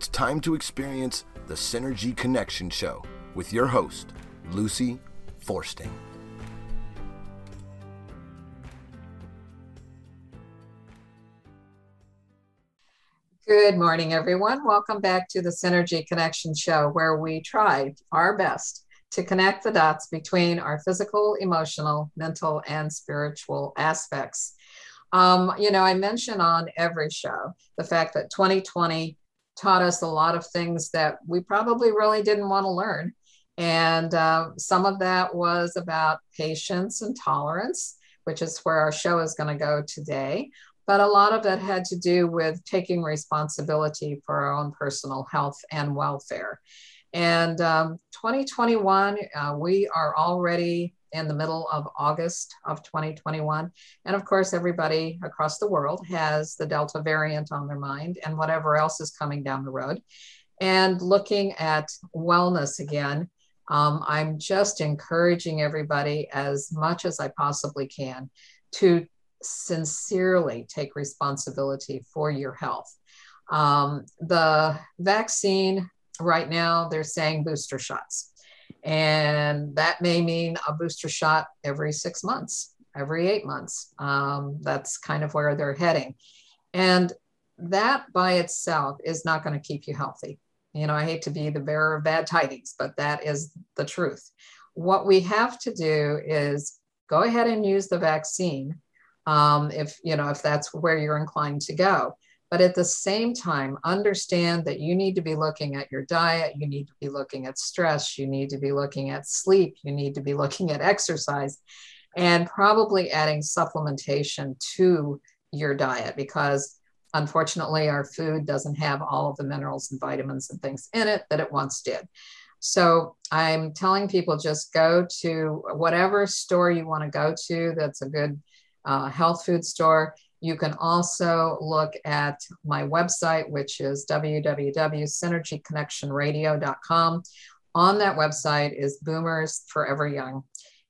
It's time to experience the Synergy Connection Show with your host, Lucy Forsting. Good morning, everyone. Welcome back to the Synergy Connection Show, where we try our best to connect the dots between our physical, emotional, mental, and spiritual aspects. Um, you know, I mention on every show the fact that 2020 taught us a lot of things that we probably really didn't want to learn. And uh, some of that was about patience and tolerance, which is where our show is going to go today. But a lot of it had to do with taking responsibility for our own personal health and welfare. And um, 2021, uh, we are already in the middle of August of 2021. And of course, everybody across the world has the Delta variant on their mind and whatever else is coming down the road. And looking at wellness again, um, I'm just encouraging everybody as much as I possibly can to sincerely take responsibility for your health. Um, the vaccine, right now, they're saying booster shots. And that may mean a booster shot every six months, every eight months. Um, that's kind of where they're heading. And that by itself is not going to keep you healthy. You know, I hate to be the bearer of bad tidings, but that is the truth. What we have to do is go ahead and use the vaccine um, if you know if that's where you're inclined to go but at the same time, understand that you need to be looking at your diet, you need to be looking at stress, you need to be looking at sleep, you need to be looking at exercise, and probably adding supplementation to your diet because unfortunately our food doesn't have all of the minerals and vitamins and things in it that it once did. So I'm telling people just go to whatever store you want to go to that's a good uh, health food store you can also look at my website, which is www.synergyconnectionradio.com. On that website is Boomers Forever Young,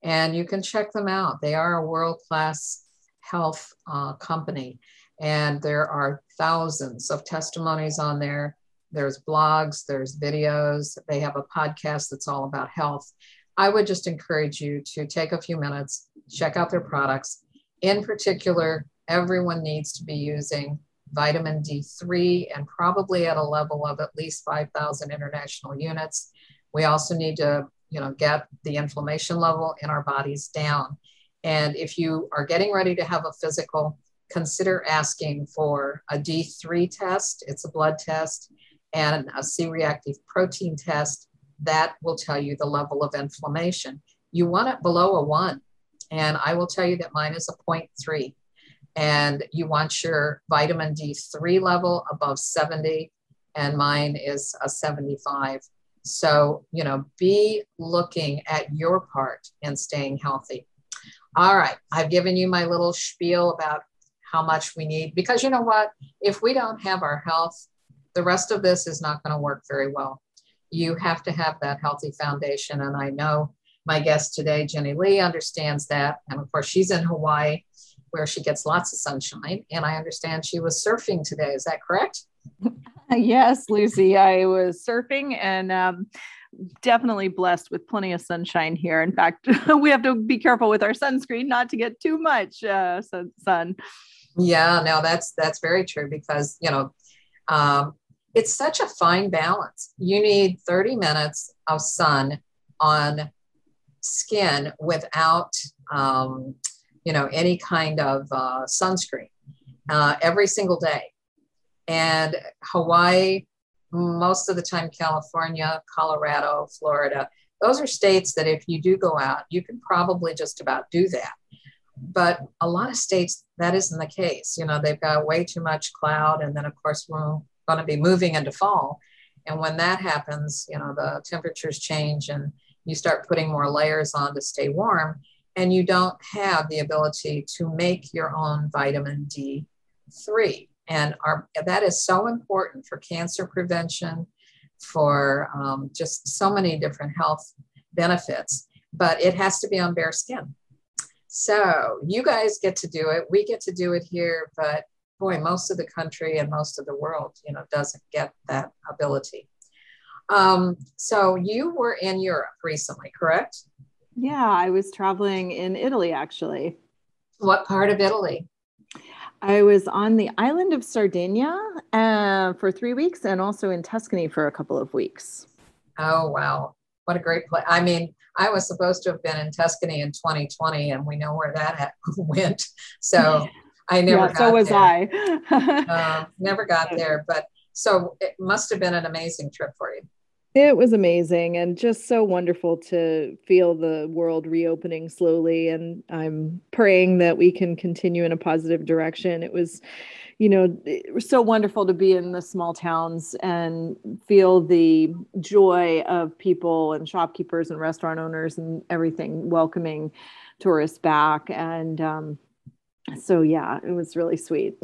and you can check them out. They are a world class health uh, company, and there are thousands of testimonies on there. There's blogs, there's videos, they have a podcast that's all about health. I would just encourage you to take a few minutes, check out their products. In particular, everyone needs to be using vitamin D3 and probably at a level of at least 5,000 international units. We also need to, you know, get the inflammation level in our bodies down. And if you are getting ready to have a physical, consider asking for a D3 test. It's a blood test and a C reactive protein test that will tell you the level of inflammation. You want it below a one. And I will tell you that mine is a 0.3 and you want your vitamin D3 level above 70, and mine is a 75. So, you know, be looking at your part in staying healthy. All right, I've given you my little spiel about how much we need because you know what? If we don't have our health, the rest of this is not going to work very well. You have to have that healthy foundation. And I know my guest today, Jennie Lee, understands that. And of course, she's in Hawaii where she gets lots of sunshine. And I understand she was surfing today. Is that correct? yes, Lucy. I was surfing and um, definitely blessed with plenty of sunshine here. In fact, we have to be careful with our sunscreen not to get too much uh, sun. Yeah, no, that's that's very true because you know um, it's such a fine balance. You need 30 minutes of sun on skin without um, you know, any kind of uh, sunscreen uh, every single day. And Hawaii, most of the time, California, Colorado, Florida, those are states that if you do go out, you can probably just about do that. But a lot of states, that isn't the case. You know, they've got way too much cloud. And then, of course, we're going to be moving into fall. And when that happens, you know, the temperatures change and you start putting more layers on to stay warm and you don't have the ability to make your own vitamin D3. And our, that is so important for cancer prevention, for um, just so many different health benefits, but it has to be on bare skin. So you guys get to do it. We get to do it here, but boy, most of the country and most of the world, you know, doesn't get that ability. Um, so you were in Europe recently, correct? Yeah, I was traveling in Italy actually. What part of Italy? I was on the island of Sardinia uh, for three weeks and also in Tuscany for a couple of weeks. Oh, wow. What a great place. I mean, I was supposed to have been in Tuscany in 2020, and we know where that went. So I never yeah, so was there. I. uh, never got there. But so it must have been an amazing trip for you. It was amazing and just so wonderful to feel the world reopening slowly. And I'm praying that we can continue in a positive direction. It was, you know, it was so wonderful to be in the small towns and feel the joy of people and shopkeepers and restaurant owners and everything welcoming tourists back. And um, so, yeah, it was really sweet.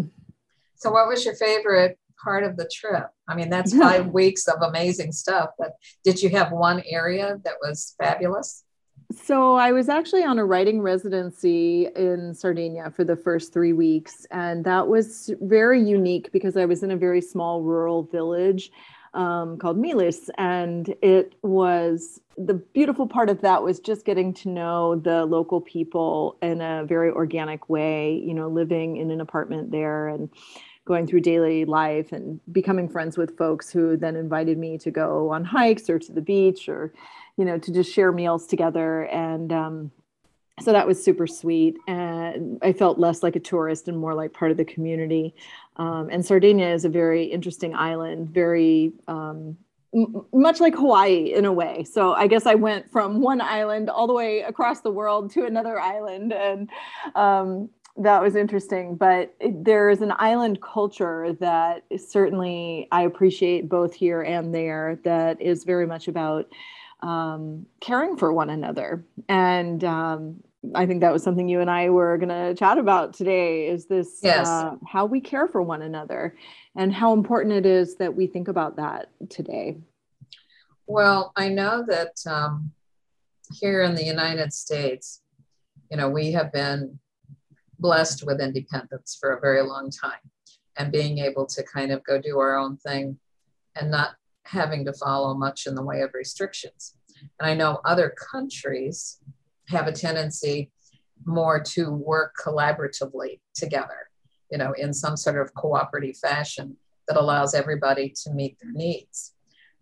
So, what was your favorite part of the trip? I mean, that's five weeks of amazing stuff. But did you have one area that was fabulous? So I was actually on a writing residency in Sardinia for the first three weeks, and that was very unique because I was in a very small rural village um, called Milis, and it was the beautiful part of that was just getting to know the local people in a very organic way. You know, living in an apartment there and going through daily life and becoming friends with folks who then invited me to go on hikes or to the beach or you know to just share meals together. And um, so that was super sweet. And i felt less like a tourist and more like part of the community. Um, and sardinia is a very interesting island very um, much like hawaii in a way. So i guess i went from one island all the way across the world to another island. And um, that was interesting but there is an island culture that certainly i appreciate both here and there that is very much about um, caring for one another and um, i think that was something you and i were going to chat about today is this yes. uh, how we care for one another and how important it is that we think about that today well i know that um, here in the united states you know we have been blessed with independence for a very long time and being able to kind of go do our own thing and not having to follow much in the way of restrictions. And I know other countries have a tendency more to work collaboratively together, you know, in some sort of cooperative fashion that allows everybody to meet their needs.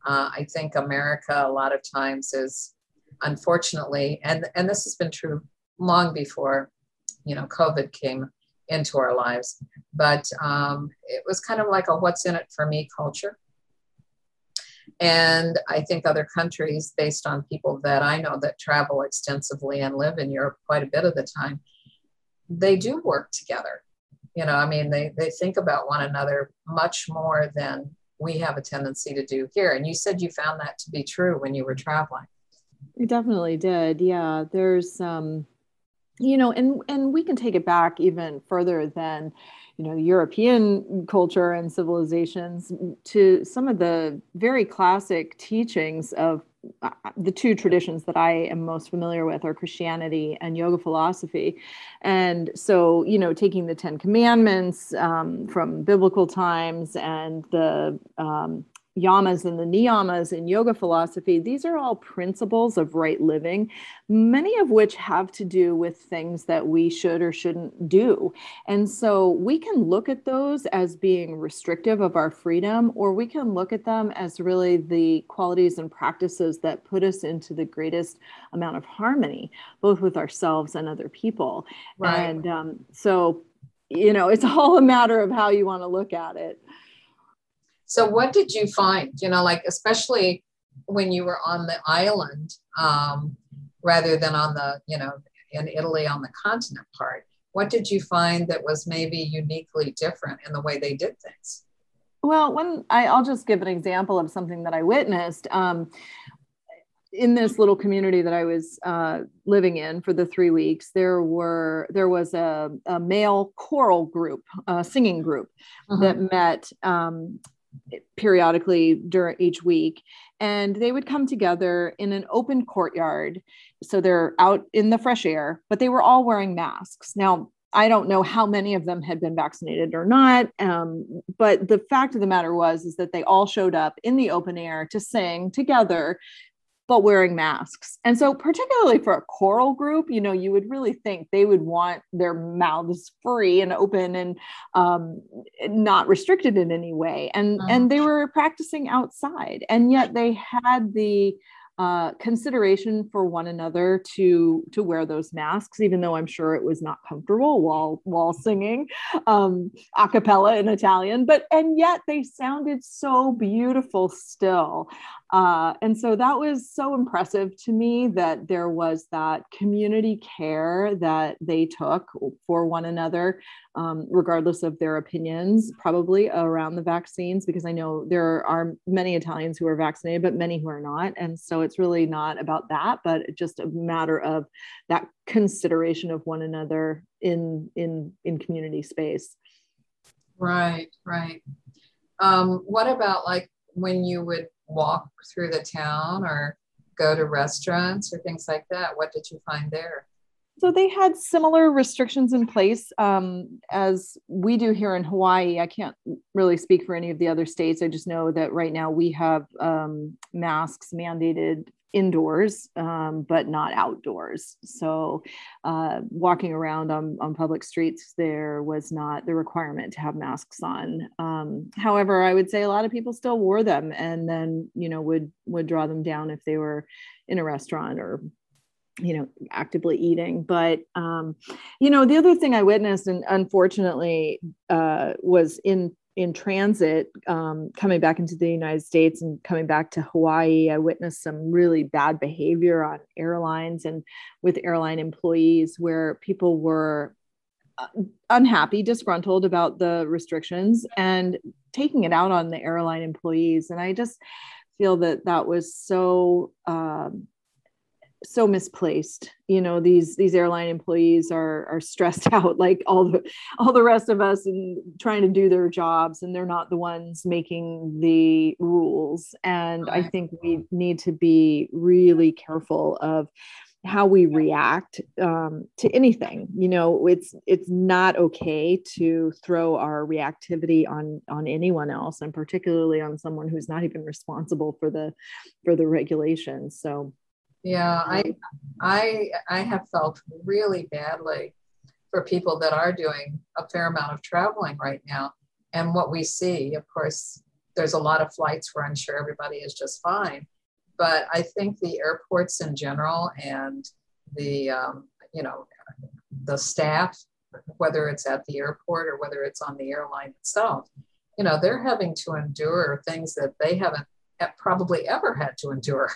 Uh, I think America, a lot of times, is unfortunately, and, and this has been true long before you know COVID came into our lives. But um, it was kind of like a what's in it for me culture. And I think other countries, based on people that I know that travel extensively and live in Europe quite a bit of the time, they do work together. You know, I mean, they, they think about one another much more than we have a tendency to do here. And you said you found that to be true when you were traveling. We definitely did. Yeah. There's, um, you know and and we can take it back even further than you know european culture and civilizations to some of the very classic teachings of uh, the two traditions that I am most familiar with are Christianity and yoga philosophy. And so, you know, taking the Ten Commandments um, from biblical times and the um, yamas and the niyamas in yoga philosophy, these are all principles of right living, many of which have to do with things that we should or shouldn't do. And so we can look at those as being restrictive of our freedom, or we can look at them as really the qualities and practices that put us into the greatest amount of harmony, both with ourselves and other people. Right. And um, so, you know, it's all a matter of how you want to look at it. So, what did you find? You know, like especially when you were on the island um, rather than on the, you know, in Italy on the continent part. What did you find that was maybe uniquely different in the way they did things? Well, when I, will just give an example of something that I witnessed. Um, in this little community that I was uh, living in for the three weeks, there were there was a, a male choral group, a singing group uh-huh. that met um, periodically during each week. And they would come together in an open courtyard. So they're out in the fresh air but they were all wearing masks. Now I don't know how many of them had been vaccinated or not, um, but the fact of the matter was is that they all showed up in the open air to sing together but wearing masks. And so, particularly for a choral group, you know, you would really think they would want their mouths free and open and um, not restricted in any way. And mm-hmm. and they were practicing outside, and yet they had the uh, consideration for one another to to wear those masks, even though I'm sure it was not comfortable while while singing um, a cappella in Italian. But and yet they sounded so beautiful still, uh, and so that was so impressive to me that there was that community care that they took for one another um, regardless of their opinions, probably around the vaccines, because I know there are many Italians who are vaccinated, but many who are not. And so it's really not about that, but just a matter of that consideration of one another in in in community space. Right, right. Um, what about like when you would walk through the town or go to restaurants or things like that? What did you find there? So they had similar restrictions in place um, as we do here in Hawaii. I can't really speak for any of the other states. I just know that right now we have um, masks mandated indoors, um, but not outdoors. So uh, walking around on, on public streets, there was not the requirement to have masks on. Um, however, I would say a lot of people still wore them and then, you know, would would draw them down if they were in a restaurant or you know actively eating but um you know the other thing i witnessed and unfortunately uh was in in transit um, coming back into the united states and coming back to hawaii i witnessed some really bad behavior on airlines and with airline employees where people were uh, unhappy disgruntled about the restrictions and taking it out on the airline employees. And i just feel that that was so um, so misplaced you know these these airline employees are are stressed out like all the all the rest of us and trying to do their jobs and they're not the ones making the rules. And i think we need to be really careful of how we react um, to anything. You know it's it's not okay to throw our reactivity on on anyone else and particularly on someone who's not even responsible for the for the regulations. So yeah, I I I have felt really badly for people that are doing a fair amount of traveling right now. And what we see, of course, there's a lot of flights where I'm sure everybody is just fine. But I think the airports in general and the um, you know the staff, whether it's at the airport or whether it's on the airline itself, you know, they're having to endure things that they haven't probably ever had to endure.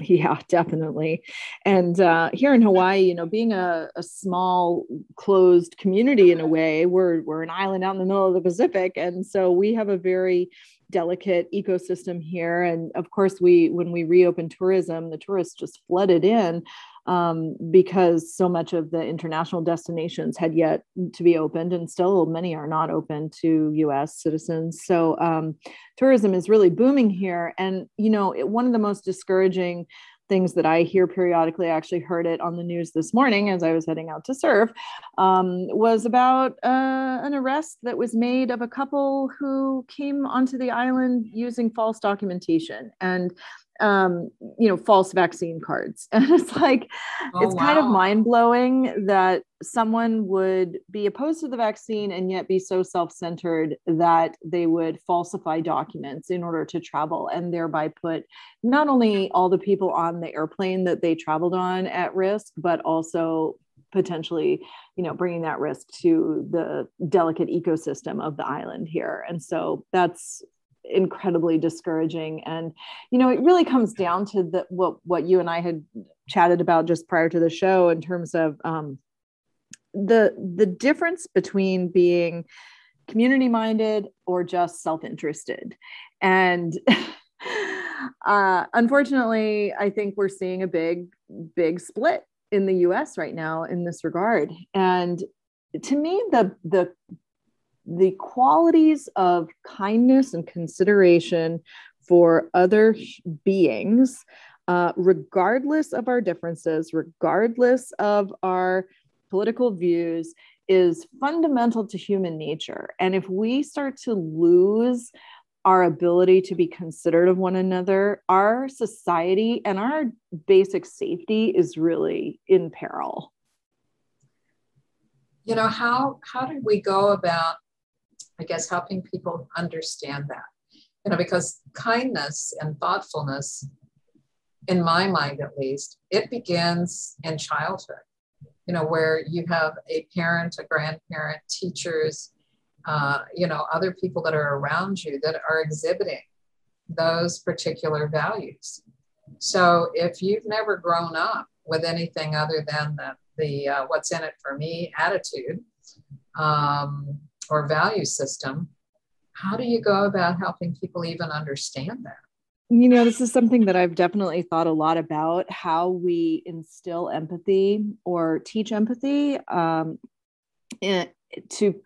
Yeah, definitely. And uh, here in Hawaii, you know, being a, a, small closed community in a way, we're we're an island out in the middle of the Pacific, and so we have a very delicate ecosystem here. And of course, we when we reopened tourism, the tourists just flooded in um, because so much of the international destinations had yet to be opened, and still many are not open to U.S. citizens. So um, tourism is really booming here, and you know, it, one of the most discouraging things that I hear periodically. I actually heard it on the news this morning as I was heading out to surf. Um, was about uh, an arrest that was made of a couple who came onto the island using false documentation. And um, you know, false vaccine cards. And it's like, oh, it's wow. kind of mind blowing that someone would be opposed to the vaccine and yet be so self centered that they would falsify documents in order to travel and thereby put not only all the people on the airplane that they traveled on at risk, but also potentially you know bringing that risk to the delicate ecosystem of the island here and so that's incredibly discouraging. And you know it really comes down to the what what you and i had chatted about just prior to the show in terms of um, the the difference between being community minded or just self-interested. And uh, unfortunately i think we're seeing a big big split in the us right now in this regard. And to me the the the qualities of kindness and consideration for other beings, uh, regardless of our differences, regardless of our political views is fundamental to human nature. And if we start to lose our ability to be considerate of one another, our society and our basic safety is really in peril. You know, how how did we go about, I guess, helping people understand that? You know, because kindness and thoughtfulness, in my mind at least, it begins in childhood. You know, where you have a parent, a grandparent, teachers, uh, you know, other people that are around you that are exhibiting those particular values. So if you've never grown up with anything other than the, the uh, what's in it for me attitude um, or value system, how do you go about helping people even understand that? You know, this is something that I've definitely thought a lot about how we instill empathy or teach empathy um, in, to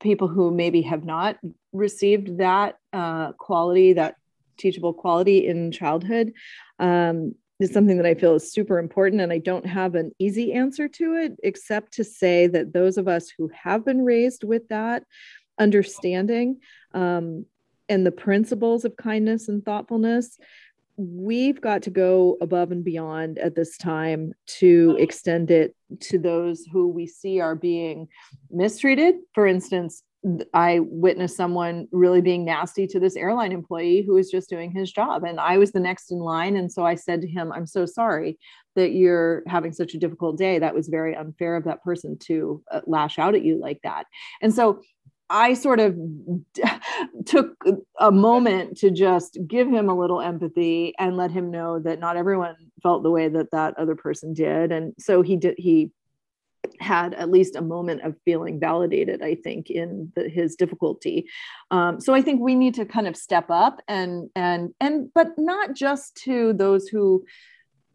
people who maybe have not received that uh, quality, that teachable quality in childhood. Um, is something that I feel is super important. And I don't have an easy answer to it, except to say that those of us who have been raised with that understanding um, and the principles of kindness and thoughtfulness, we've got to go above and beyond at this time to extend it to those who we see are being mistreated. For instance, I witnessed someone really being nasty to this airline employee who was just doing his job. And I was the next in line. And so I said to him, I'm so sorry that you're having such a difficult day. That was very unfair of that person to uh, lash out at you like that. And so I sort of took a moment to just give him a little empathy and let him know that not everyone felt the way that that other person did. And so he did, he had at least a moment of feeling validated i think in the, his difficulty. Um, so i think we need to kind of step up and and and but not just to those who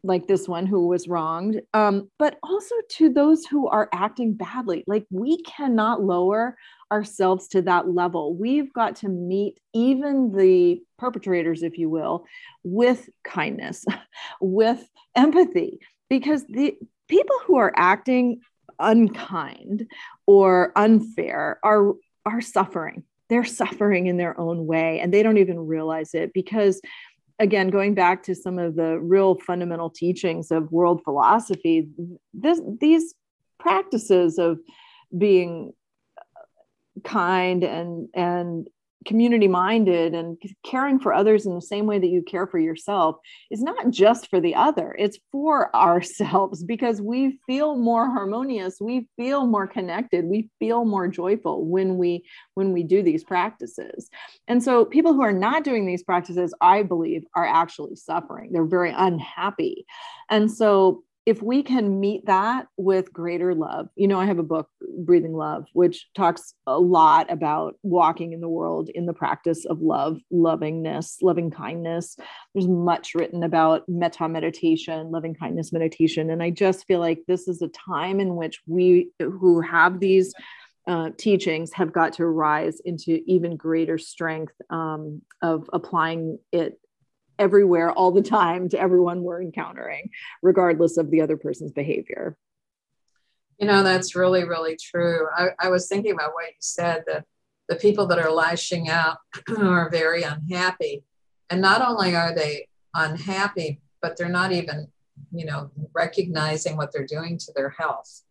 like this one who was wronged um, but also to those who are acting badly. Like we cannot lower ourselves to that level. We've got to meet even the perpetrators if you will with kindness with empathy because the people who are acting unkind or unfair are are suffering. They're suffering in their own way and they don't even realize it because again going back to some of the real fundamental teachings of world philosophy this, these practices of being kind and and community minded and caring for others in the same way that you care for yourself is not just for the other it's for ourselves because we feel more harmonious we feel more connected we feel more joyful when we when we do these practices. And so people who are not doing these practices i believe are actually suffering. They're very unhappy. And so if we can meet that with greater love, you know, I have a book, Breathing Love, which talks a lot about walking in the world in the practice of love, lovingness, loving kindness. There's much written about metta meditation, loving kindness meditation. And I just feel like this is a time in which we who have these uh, teachings have got to rise into even greater strength um, of applying it everywhere all the time to everyone we're encountering, regardless of the other person's behavior. You know, that's really, really true. I, I was thinking about what you said that the people that are lashing out are very unhappy. And not only are they unhappy, but they're not even, you know, recognizing what they're doing to their health.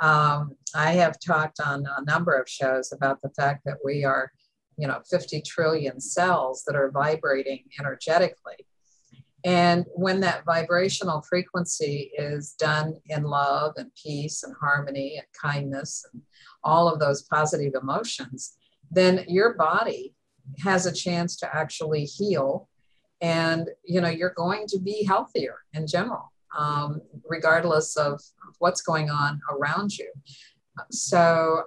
Um, I have talked on a number of shows about the fact that we are you know 50 trillion cells that are vibrating energetically. And when that vibrational frequency is done in love and peace and harmony and kindness and all of those positive emotions then your body has a chance to actually heal. And you know you're going to be healthier in general um, regardless of what's going on around you. So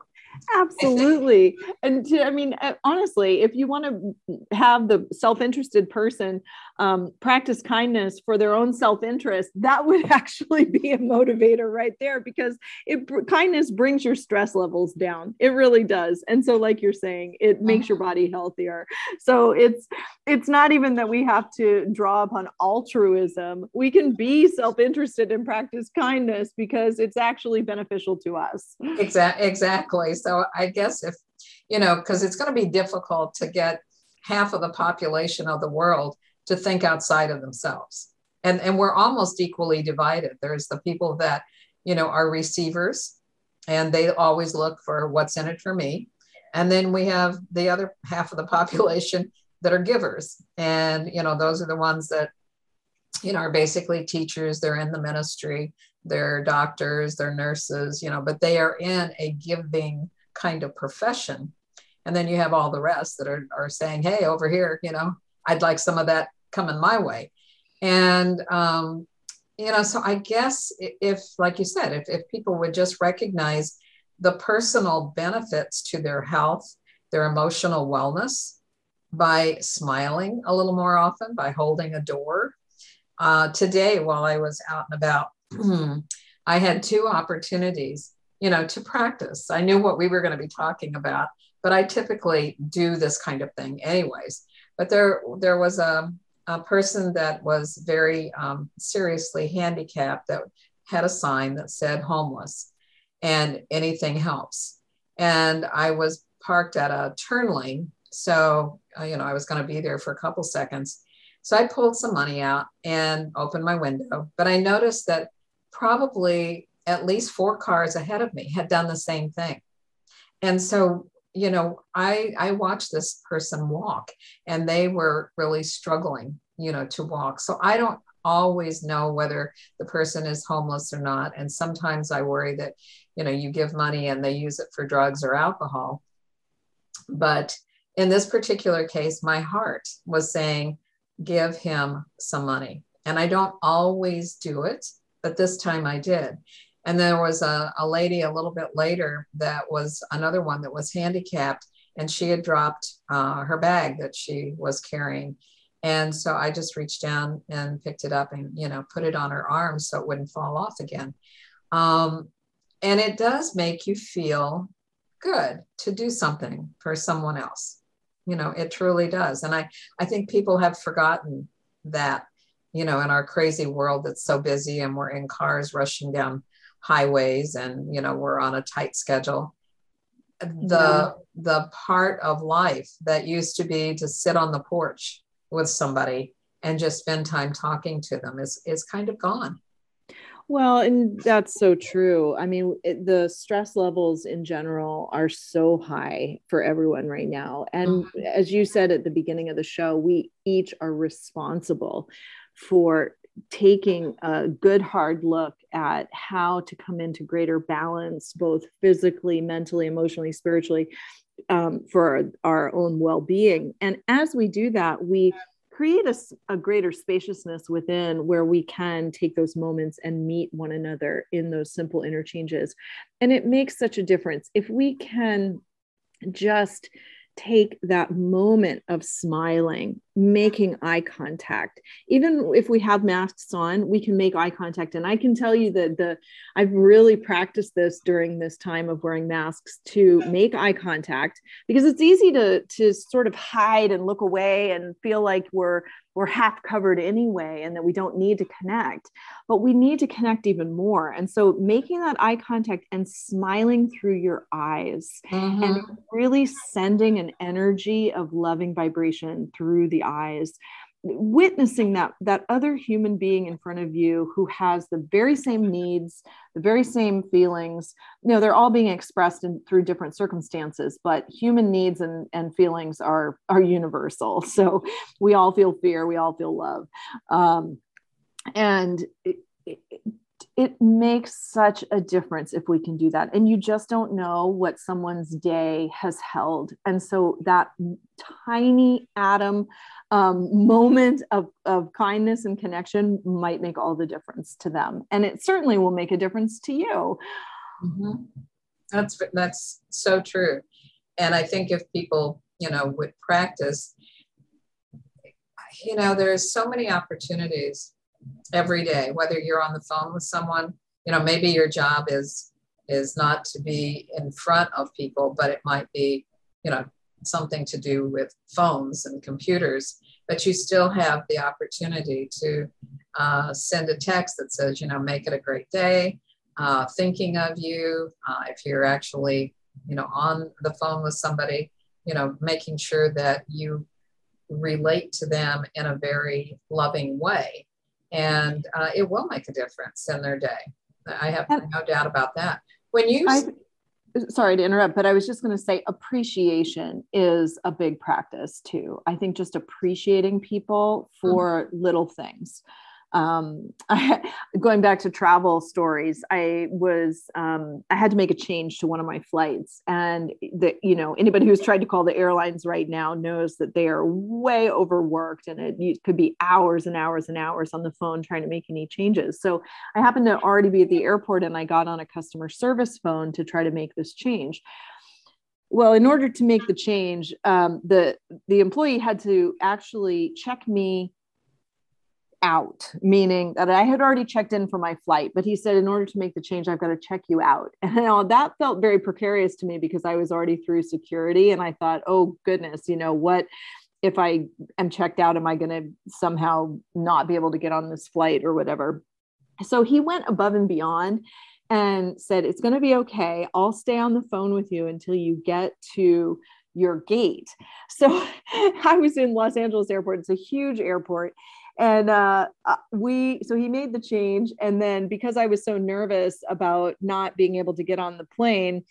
Absolutely. and to, I mean, uh, honestly, if you want to have the self interested person um, practice kindness for their own self interest, that would actually be a motivator right there because it kindness brings your stress levels down. It really does. And so, like you're saying, it makes your body healthier. So it's it's not even that we have to draw upon altruism. We can be self interested and practice kindness because it's actually beneficial to us. Exactly. Exactly. So I guess if, you know, because it's going to be difficult to get half of the population of the world to think outside of themselves. And, and we're almost equally divided. There's the people that, you know, are receivers and they always look for what's in it for me. And then we have the other half of the population that are givers. And, you know, those are the ones that, you know, are basically teachers, they're in the ministry, they're doctors, they're nurses, you know, but they are in a giving kind of profession. And then you have all the rest that are, are saying, hey, over here, you know, I'd like some of that coming my way. And, um, you know, so I guess if, like you said, if, if people would just recognize the personal benefits to their health, their emotional wellness by smiling a little more often, by holding a door. Uh, today, while I was out and about, I had two opportunities you know, to practice. I knew what we were going to be talking about, but I typically do this kind of thing anyways. But there, there was a, a person that was very um, seriously handicapped that had a sign that said homeless and anything helps. And I was parked at a turn lane. So, uh, you know, I was going to be there for a couple seconds. So I pulled some money out and opened my window. But I noticed that probably at least four cars ahead of me had done the same thing. And so, you know, I I watched this person walk and they were really struggling, you know, to walk. So I don't always know whether the person is homeless or not. And sometimes I worry that, you know, you give money and they use it for drugs or alcohol. But in this particular case, my heart was saying, give him some money. And I don't always do it, but this time I did. And there was a, a lady a little bit later that was another one that was handicapped, and she had dropped uh, her bag that she was carrying. And so I just reached down and picked it up and, you know, put it on her arm so it wouldn't fall off again. Um, and it does make you feel good to do something for someone else. You know, it truly does. And I, I think people have forgotten that, you know, in our crazy world that's so busy and we're in cars rushing down highways and you know we're on a tight schedule. The yeah. the part of life that used to be to sit on the porch with somebody and just spend time talking to them is is kind of gone. Well and that's so true. I mean it, the stress levels in general are so high for everyone right now. And mm-hmm. as you said at the beginning of the show we each are responsible for taking a good hard look at how to come into greater balance, both physically, mentally, emotionally, spiritually, um, for our, own well being. And as we do that, we create a, a, greater spaciousness within where we can take those moments and meet one another in those simple interchanges. And it makes such a difference. If we can just take that moment of smiling, making eye contact. Even if we have masks on, we can make eye contact. And I can tell you that the I've really practiced this during this time of wearing masks to make eye contact because it's easy to to sort of hide and look away and feel like we're we're half covered anyway and that we don't need to connect but we need to connect even more and so making that eye contact and smiling through your eyes mm-hmm. and really sending an energy of loving vibration through the eyes witnessing that that other human being in front of you who has the very same needs the very same feelings. You know they're all being expressed in, through different circumstances but human needs and, and feelings are are universal. So we all feel fear we all feel love. Um, and it, it, it makes such a difference if we can do that and you just don't know what someone's day has held and so that tiny atom um, moment of, of kindness and connection might make all the difference to them. And it certainly will make a difference to you. Mm-hmm. That's that's so true. And I think if people, you know, would practice, you know, there's so many opportunities every day, whether you're on the phone with someone, you know, maybe your job is is not to be in front of people, but it might be, you know, something to do with phones and computers, but you still have the opportunity to uh, send a text that says, you know, make it a great day, uh, thinking of you. Uh, if you're actually, you know, on the phone with somebody, you know, making sure that you relate to them in a very loving way. And uh, it will make a difference in their day. I have no doubt about that. When you I, sorry to interrupt, but I was just going to say appreciation is a big practice too. I think just appreciating people for mm-hmm. little things um, I, going back to travel stories, I was um, I had to make a change to one of my flights, and the you know anybody who's tried to call the airlines right now knows that they are way overworked, and it could be hours and hours and hours on the phone trying to make any changes. So I happened to already be at the airport, and I got on a customer service phone to try to make this change well in order to make the change um, the the employee had to actually check me out, meaning that I had already checked in for my flight, but he said, in order to make the change, I've got to check you out. And that felt very precarious to me because I was already through security. And I thought, oh, goodness, you know, what if I am checked out? Am I going to somehow not be able to get on this flight or whatever? So he went above and beyond and said, it's going to be okay. I'll stay on the phone with you until you get to your gate. So I was in Los Angeles airport. It's a huge airport and uh, uh, we so he made the change. And then because i was so nervous about not being able to get on the plane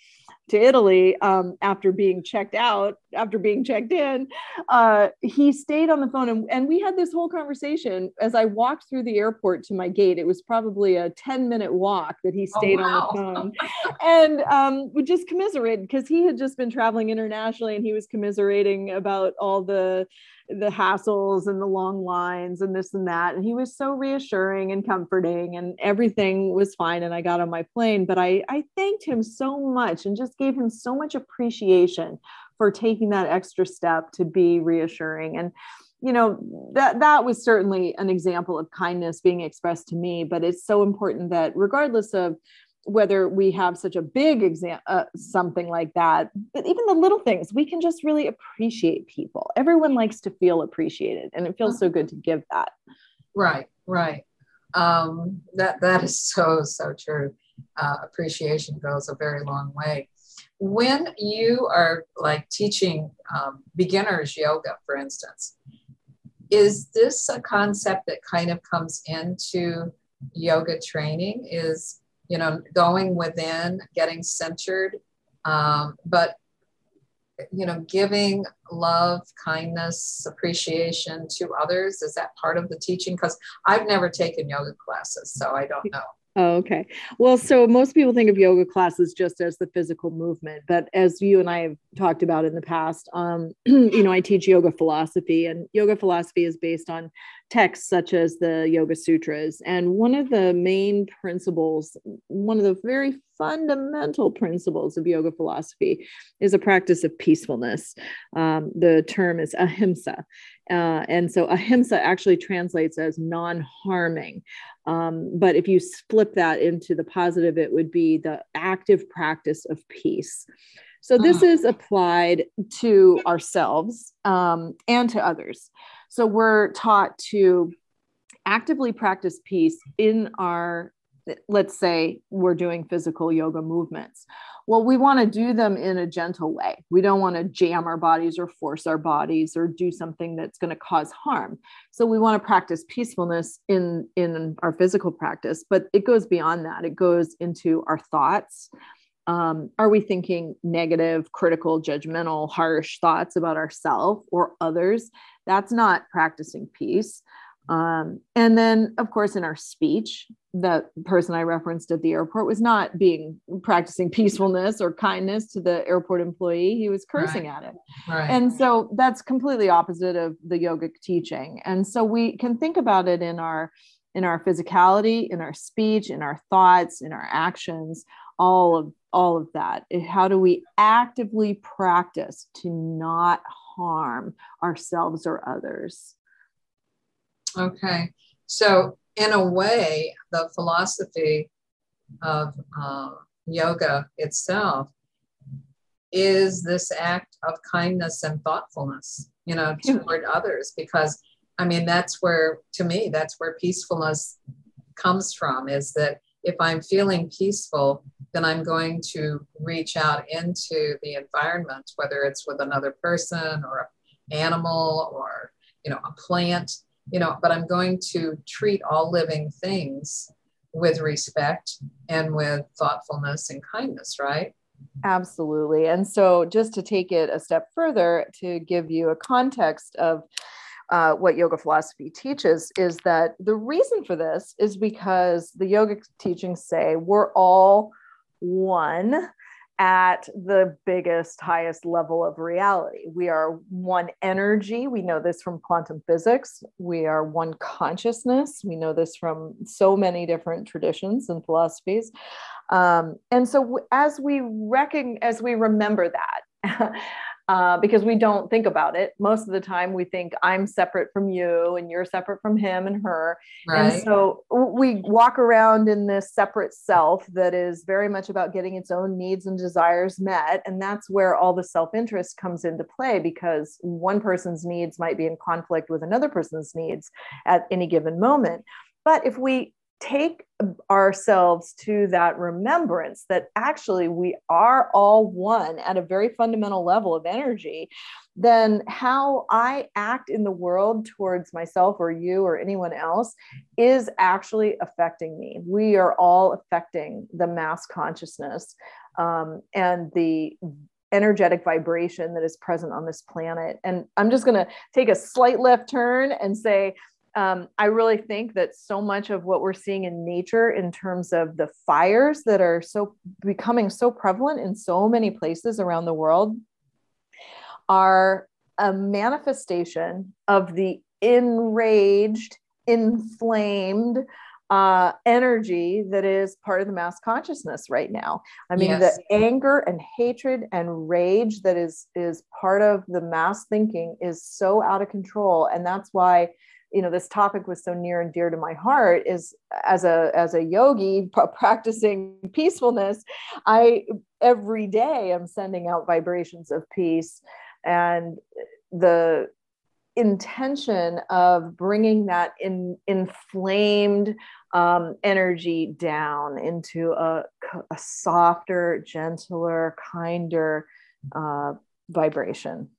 to italy um, after being checked out after being checked in uh, he stayed on the phone. And, and we had this whole conversation as i walked through the airport to my gate. It was probably a 10 minute walk that he oh, stayed oh, wow. on the phone. And um, we just commiserated because he had just been traveling internationally and he was commiserating about all the the hassles and the long lines and this and that. And he was so reassuring and comforting, and everything was fine. And I got on my plane, but I, I thanked him so much and just gave him so much appreciation for taking that extra step to be reassuring. And you know that that was certainly an example of kindness being expressed to me but it's so important that regardless of whether we have such a big exam uh, something like that but even the little things we can just really appreciate people. Everyone likes to feel appreciated and it feels so good to give that. Right right. Um, that that is so so true. Uh, appreciation goes a very long way. When you are like teaching um, beginners yoga for instance is this a concept that kind of comes into yoga training? Is you know, going within, getting centered, um, but you know, giving love, kindness, appreciation to others. Is that part of the teaching? Because I've never taken yoga classes, so I don't know. Oh, okay. Well, so most people think of yoga classes just as the physical movement, but as you and I have talked about in the past, um, you know, I teach yoga philosophy, and yoga philosophy is based on texts such as the Yoga Sutras. And one of the main principles, one of the very fundamental principles of yoga philosophy is a practice of peacefulness. Um, the term is ahimsa. Uh, and so ahimsa actually translates as non harming. Um, but if you flip that into the positive, it would be the active practice of peace. So this ah. is applied to ourselves um, and to others. So we're taught to actively practice peace in our let's say we're doing physical yoga movements. Well, we want to do them in a gentle way. We don't want to jam our bodies or force our bodies or do something that's going to cause harm. So we want to practice peacefulness in in our physical practice, but it goes beyond that. It goes into our thoughts. Um, are we thinking negative, critical, judgmental, harsh thoughts about ourselves or others? That's not practicing peace. Um, and then, of course, in our speech, the person I referenced at the airport was not being practicing peacefulness or kindness to the airport employee. He was cursing right. at it. Right. And so that's completely opposite of the yogic teaching. And so we can think about it in our in our physicality, in our speech, in our thoughts, in our actions, all of all of that? How do we actively practice to not harm ourselves or others? Okay. So, in a way, the philosophy of uh, yoga itself is this act of kindness and thoughtfulness, you know, toward others. Because, I mean, that's where, to me, that's where peacefulness comes from is that if I'm feeling peaceful, then I'm going to reach out into the environment, whether it's with another person or an animal or, you know, a plant, you know, but I'm going to treat all living things with respect and with thoughtfulness and kindness, right? Absolutely. And so, just to take it a step further, to give you a context of uh, what yoga philosophy teaches, is that the reason for this is because the yoga teachings say we're all one at the biggest, highest level of reality. We are one energy. We know this from quantum physics. We are one consciousness. We know this from so many different traditions and philosophies. Um, and so, as we reckon, as we remember that, uh, because we don't think about it. Most of the time, we think I'm separate from you and you're separate from him and her. Right. And so we walk around in this separate self that is very much about getting its own needs and desires met. And that's where all the self interest comes into play because one person's needs might be in conflict with another person's needs at any given moment. But if we take ourselves to that remembrance that actually we are all one at a very fundamental level of energy, then how I act in the world towards myself or you or anyone else is actually affecting me. We are all affecting the mass consciousness um, and the energetic vibration that is present on this planet. And I'm just going to take a slight left turn and say, um, I really think that so much of what we're seeing in nature, in terms of the fires that are so becoming so prevalent in so many places around the world, are a manifestation of the enraged, inflamed uh, energy that is part of the mass consciousness right now. I mean, yes. the anger and hatred and rage that is is part of the mass thinking is so out of control, and that's why you know this topic was so near and dear to my heart is as a as a yogi practicing peacefulness i every day i'm sending out vibrations of peace. And the intention of bringing that in inflamed um, energy down into a, a softer gentler kinder uh, vibration.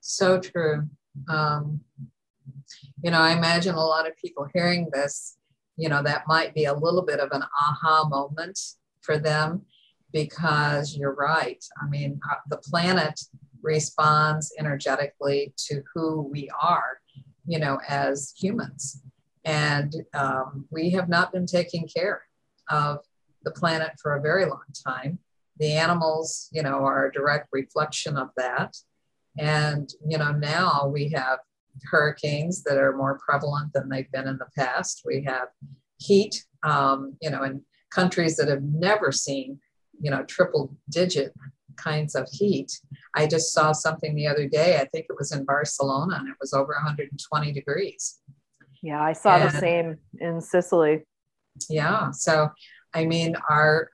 So true. Um, you know, I imagine a lot of people hearing this, you know, that might be a little bit of an aha moment for them because you're right. I mean, uh, the planet responds energetically to who we are, you know, as humans. And um, we have not been taking care of the planet for a very long time. The animals, you know, are a direct reflection of that. And, you know, now we have hurricanes that are more prevalent than they've been in the past. We have heat, um, you know, in countries that have never seen, you know, triple digit kinds of heat. I just saw something the other day, I think it was in Barcelona, and it was over 120 degrees. Yeah, I saw and, the same in Sicily. Yeah. So, I mean, our,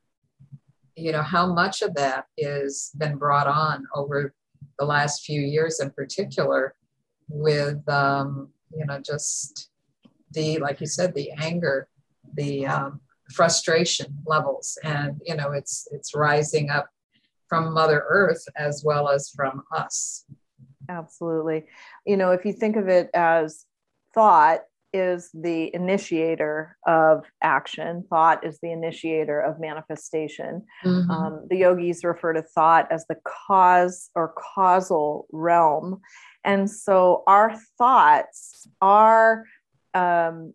you know, how much of that is been brought on over the last few years in particular with um, you know just the like you said the anger the um, frustration levels and you know it's it's rising up from mother earth as well as from us absolutely you know if you think of it as thought is the initiator of action. Thought is the initiator of manifestation. Mm-hmm. Um, the yogis refer to thought as the cause or causal realm. And so our thoughts are um,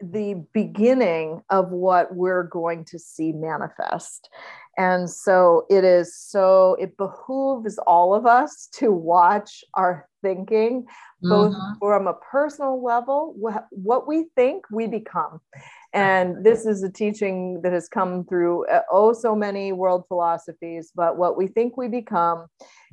the beginning of what we're going to see manifest. And so it is so, it behooves all of us to watch our thinking, both mm-hmm. from a personal level, what, what we think we become. And this is a teaching that has come through uh, oh so many world philosophies, but what we think we become.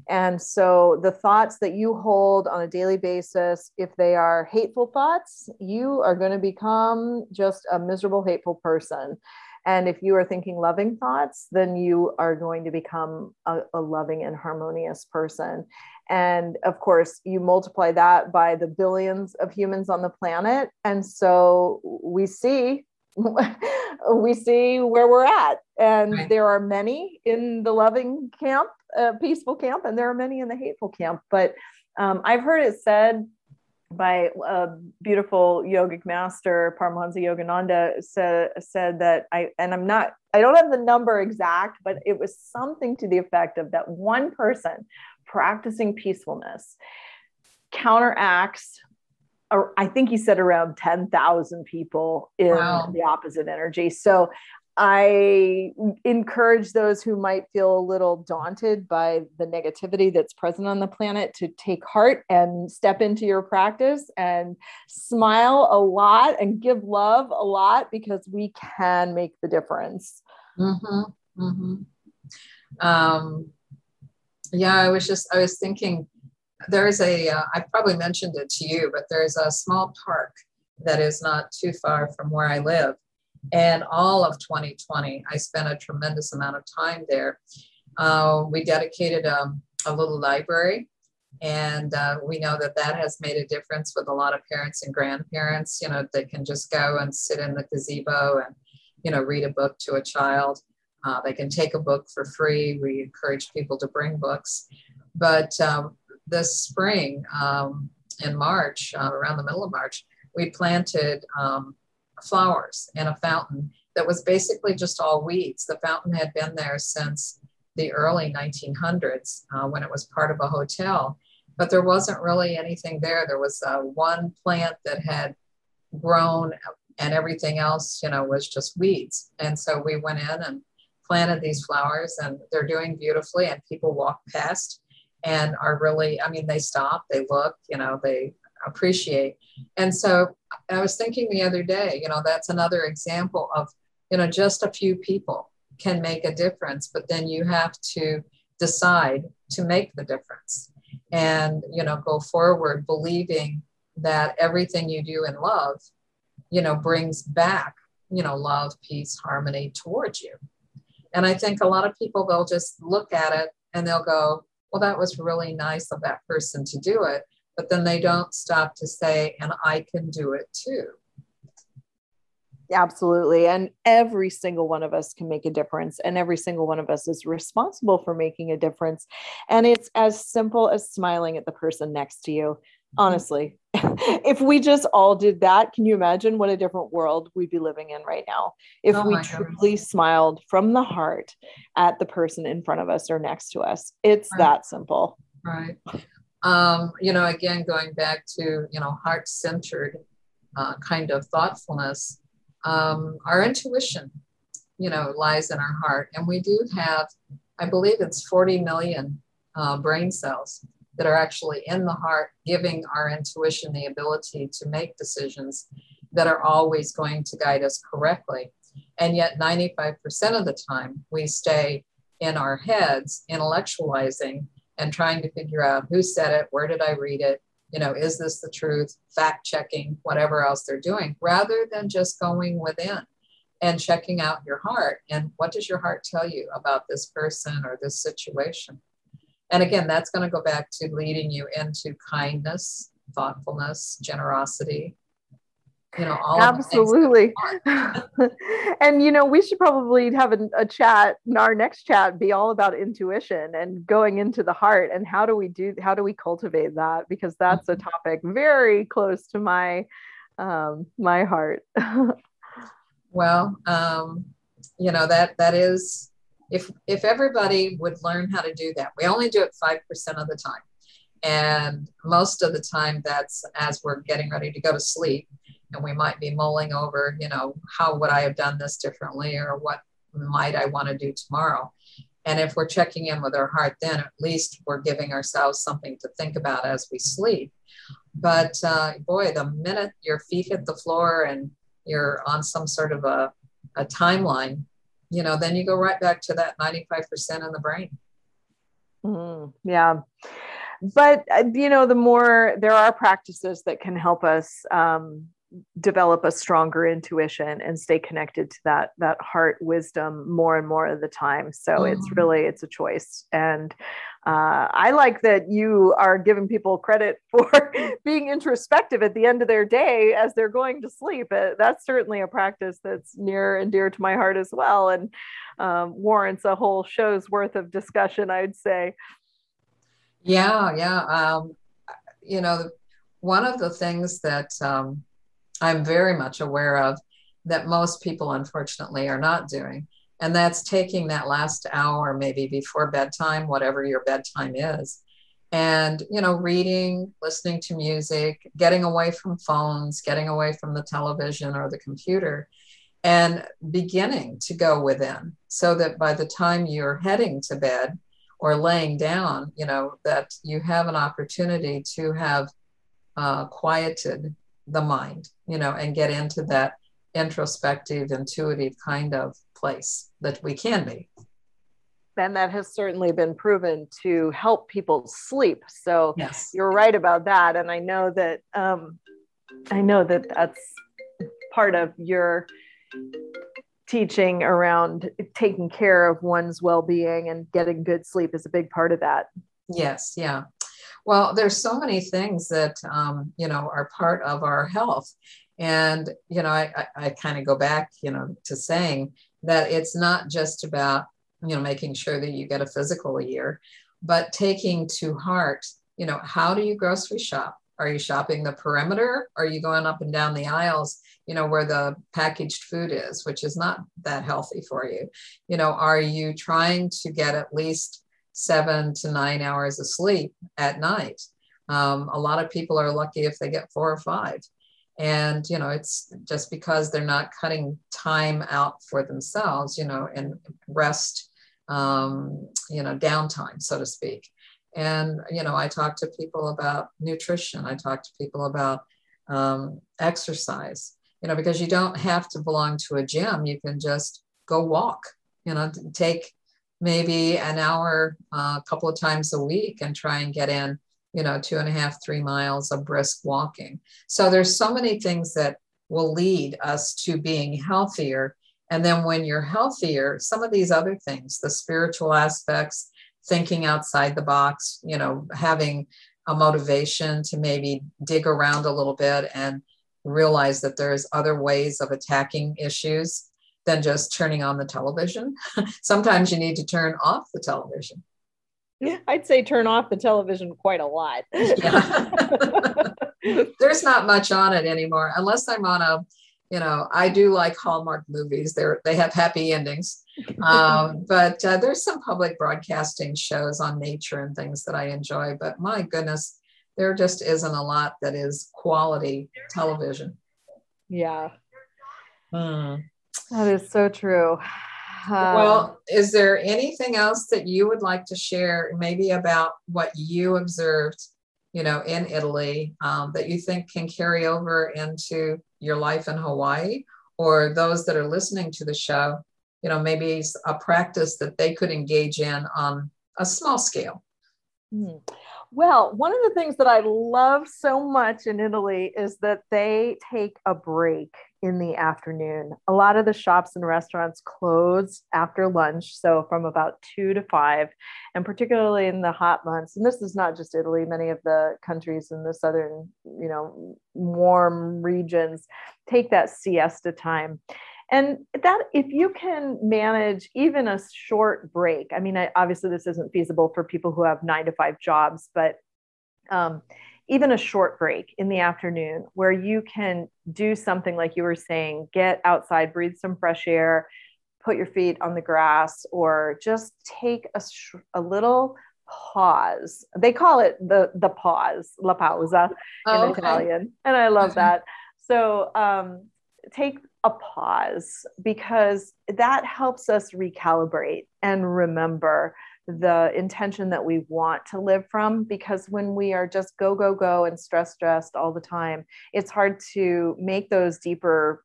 And so the thoughts that you hold on a daily basis, if they are hateful thoughts, you are going to become just a miserable, hateful person. And if you are thinking loving thoughts, then you are going to become a, a, loving and harmonious person. And of course, you multiply that by the billions of humans on the planet. And so we see. we see where we're at and right. there are many in the loving camp uh, peaceful camp and there are many in the hateful camp but um, i've heard it said by a beautiful yogic master Paramahansa Yogananda said said that I and I'm not I don't have the number exact, but it was something to the effect of that one person practicing peacefulness counteracts I think he said around 10,000 people in wow. the opposite energy. So I encourage those who might feel a little daunted by the negativity that's present on the planet to take heart and step into your practice and smile a lot and give love a lot because we can make the difference. Mm-hmm, mm-hmm. Um, yeah, I was just, I was thinking there's a. Uh, I probably mentioned it to you, but there's a small park that is not too far from where I live and all of 2020, I spent a tremendous amount of time there. Uh, we dedicated um, a little library, and uh, we know that that has made a difference with a lot of parents and grandparents. You know, they can just go and sit in the gazebo and, you know, read a book to a child. Uh, they can take a book for free. We encourage people to bring books. But um, this spring, um, in March, uh, around the middle of March, we planted um, flowers and a fountain that was basically just all weeds. The fountain had been there since the early 1900s uh, when it was part of a hotel, but there wasn't really anything there. There was uh, one plant that had grown and everything else, you know, was just weeds. And so we went in and planted these flowers and they're doing beautifully and people walk past and are really, I mean, they stop, they look, you know, they appreciate. And so I was thinking the other day, you know, that's another example of, you know, just a few people can make a difference, but then you have to decide to make the difference and, you know, go forward believing that everything you do in love, you know, brings back, you know, love, peace, harmony towards you. And I think a lot of people, they'll just look at it and they'll go, well, that was really nice of that person to do it but then they don't stop to say, and I can do it too. Absolutely. And every single one of us can make a difference, and every single one of us is responsible for making a difference. And it's as simple as smiling at the person next to you. Mm-hmm. Honestly, if we just all did that, can you imagine what a different world we'd be living in right now? If oh we truly goodness. smiled from the heart at the person in front of us or next to us, it's right. that simple. Right um, you know, again, going back to, you know, heart centered uh, kind of thoughtfulness, um, our intuition, you know, lies in our heart. And we do have, I believe it's 40 million uh, brain cells that are actually in the heart, giving our intuition the ability to make decisions that are always going to guide us correctly. And yet, 95% of the time, we stay in our heads intellectualizing and trying to figure out who said it, where did I read it, you know, is this the truth, fact checking, whatever else they're doing, rather than just going within and checking out your heart. And what does your heart tell you about this person or this situation? And again, that's going to go back to leading you into kindness, thoughtfulness, generosity, you know absolutely. and you know we should probably have a, a, chat in our next chat be all about intuition and going into the heart and how do we do how do we cultivate that? Because that's a mm-hmm. topic very close to my um, my heart. Well um, you know that that is if if everybody would learn how to do that we only do it 5% of the time and most of the time that's as we're getting ready to go to sleep and we might be mulling over, you know, how would I have done this differently or what might I want to do tomorrow? And if we're checking in with our heart, then at least we're giving ourselves something to think about as we sleep. But uh, boy, the minute your feet hit the floor and you're on some sort of a, a timeline, you know, then you go right back to that 95% in the brain. Mm, yeah. But, uh, you know, the more there are practices that can help us um, develop a stronger intuition and stay connected to that that heart wisdom more and more of the time so mm-hmm. it's really it's a choice and uh, i like that you are giving people credit for being introspective at the end of their day as they're going to sleep uh, that's certainly a practice that's near and dear to my heart as well and um, warrants a whole show's worth of discussion i'd say yeah yeah um, you know one of the things that um, I'm very much aware of that most people, unfortunately, are not doing. And that's taking that last hour, maybe before bedtime, whatever your bedtime is, and you know reading listening to music getting away from phones getting away from the television or the computer and beginning to go within so that by the time you're heading to bed or laying down you know that you have an opportunity to have uh, quieted the mind, you know, and get into that introspective, intuitive kind of place that we can be. And that has certainly been proven to help people sleep. So yes. you're right about that. And I know that um, I know that that's part of your teaching around taking care of one's well-being and getting good sleep is a big part of that. Yes, yeah. Well, there's so many things that um, you know are part of our health, and you know I, I, I kind of go back you know to saying that it's not just about you know making sure that you get a physical a year, but taking to heart you know how do you grocery shop? Are you shopping the perimeter? Are you going up and down the aisles? You know where the packaged food is, which is not that healthy for you. You know, are you trying to get at least seven to nine hours of sleep at night. Um, a lot of people are lucky if they get four or five. And, you know, it's just because they're not cutting time out for themselves, you know, and rest, um, you know, downtime, so to speak. And, you know, I talk to people about nutrition, I talk to people about um, exercise, you know, because you don't have to belong to a gym. You can just go walk, you know, take maybe an hour uh, a couple of times a week and try and get in you know two and a half three miles of brisk walking so there's so many things that will lead us to being healthier and then when you're healthier some of these other things the spiritual aspects thinking outside the box you know having a motivation to maybe dig around a little bit and realize that there's other ways of attacking issues than just turning on the television. Sometimes you need to turn off the television. Yeah, I'd say turn off the television quite a lot. There's not much on it anymore, unless I'm on a, you know, I do like Hallmark movies. They're they have happy endings, um, but uh, there's some public broadcasting shows on nature and things that I enjoy. But my goodness, there just isn't a lot that is quality television. Yeah. Hmm. That is so true. Well, is there anything else that you would like to share, maybe about what you observed, you know, in Italy um, that you think can carry over into your life in Hawaii, or those that are listening to the show, you know, maybe a practice that they could engage in on a small scale? Hmm. Well, one of the things that I love so much in Italy is that they take a break in the afternoon. A lot of the shops and restaurants close after lunch, so from about two to five, and particularly in the hot months. And this is not just Italy, many of the countries in the southern, you know, warm regions take that siesta time. And that, if you can manage even a short break, I mean, I, obviously this isn't feasible for people who have nine to five jobs, but um, even a short break in the afternoon where you can do something like you were saying get outside, breathe some fresh air, put your feet on the grass, or just take a, sh- a little pause. They call it the the pause, la pausa oh, in okay. Italian, and I love that. So um, take a pause because that helps us recalibrate and remember the intention that we want to live from because when we are just go go go and stress stressed all the time it's hard to make those deeper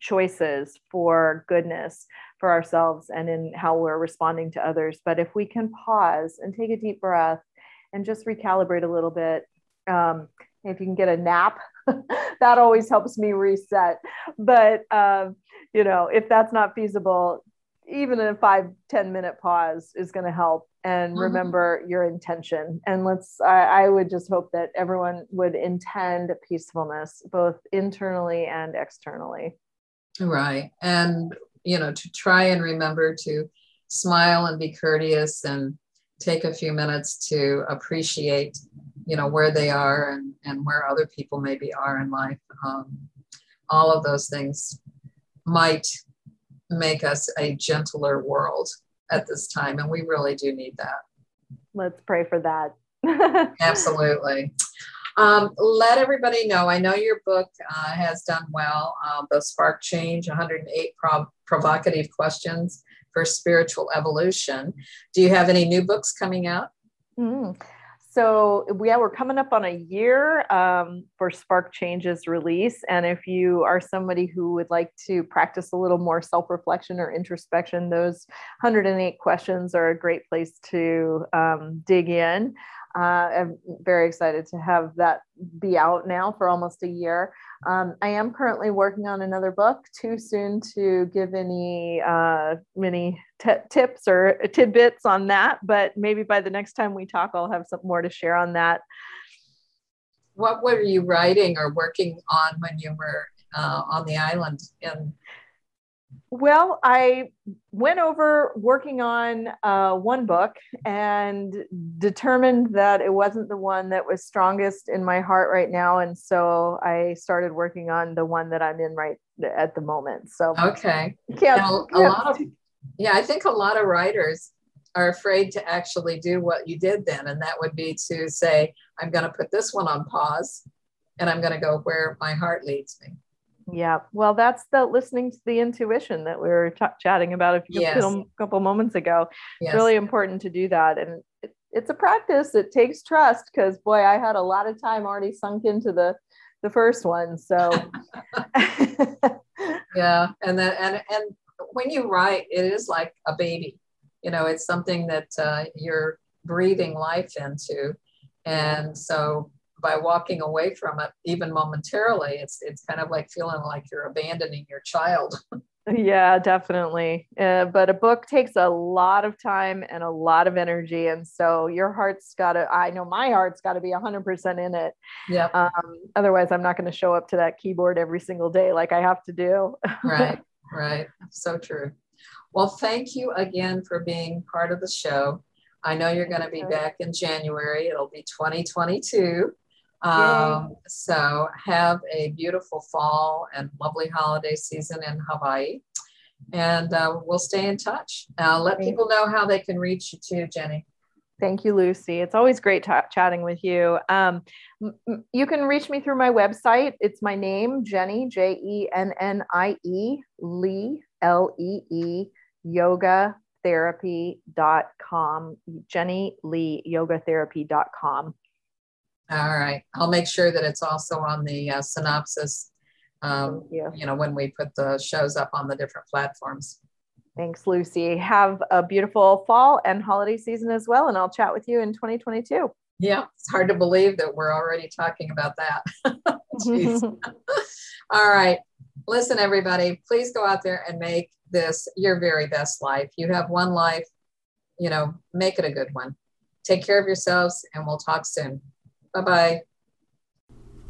choices for goodness for ourselves and in how we're responding to others. But if we can pause and take a deep breath and just recalibrate a little bit um, if you can get a nap that always helps me reset. But um, you know if that's not feasible even a five ten minute pause is going to help. And mm-hmm. remember your intention. And let's I, I, would just hope that everyone would intend peacefulness both internally and externally. Right. And you know to try and remember to smile and be courteous and take a few minutes to appreciate you know where they are and and where other people maybe are in life um, all of those things might make us a gentler world at this time. And we really do need that. Let's pray for that. Absolutely. Um, let everybody know. I know your book uh, has done well. Uh, the Spark Change 108 Pro- Provocative Questions for Spiritual Evolution. Do you have any new books coming out? Mm. So yeah, we're coming up on a year um, for Spark Changes release, and if you are somebody who would like to practice a little more self-reflection or introspection, those 108 questions are a great place to um, dig in. Uh, I'm very excited to have that be out now for almost a year. Um, I am currently working on another book. Too soon to give any uh, many t- tips or tidbits on that, but maybe by the next time we talk, I'll have some more to share on that. What were you writing or working on when you were uh, on the island in well, I went over working on uh, one book and determined that it wasn't the one that was strongest in my heart right now. And so I started working on the one that I'm in right at the moment. So, okay. Yeah. a lot of, yeah, I think a lot of writers are afraid to actually do what you did then. And that would be to say, I'm going to put this one on pause and I'm going to go where my heart leads me. Yeah, well, that's the listening to the intuition that we were ch- chatting about a few yes. couple moments ago. Yes. It's really important to do that, and it, it's a practice. It takes trust because, boy, I had a lot of time already sunk into the the first one. So, yeah, and then and and when you write, it is like a baby. You know, it's something that uh, you're breathing life into, and so by walking away from it even momentarily it's it's kind of like feeling like you're abandoning your child. Yeah definitely. Uh, but a book takes a lot of time and a lot of energy and so your heart's got to i know my heart's got to be 100% in it. Yeah. Um, otherwise i'm not going to show up to that keyboard every single day like i have to do. Right right. So true. Well thank you again for being part of the show. I know you're going to be back in January. It'll be 2022. Um, so have a beautiful fall and lovely holiday season in Hawaii. And uh, we'll stay in touch. Uh, let people know how they can reach you too, Jennie. Thank you, Lucy. It's always great t- chatting with you. Um, m- you can reach me through my website. It's my name, Jennie, J E N N I E, Lee, L E E, yoga therapy.com jennie lee yoga therapy.com all right. I'll make sure that it's also on the uh, synopsis, um, you. you know, when we put the shows up on the different platforms. Thanks, Lucy. Have a beautiful fall and holiday season as well. And I'll chat with you in 2022. Yeah, it's hard to believe that we're already talking about that. All right. Listen, everybody, please go out there and make this your very best life. You have one life, you know, make it a good one. Take care of yourselves, and we'll talk soon. Bye bye.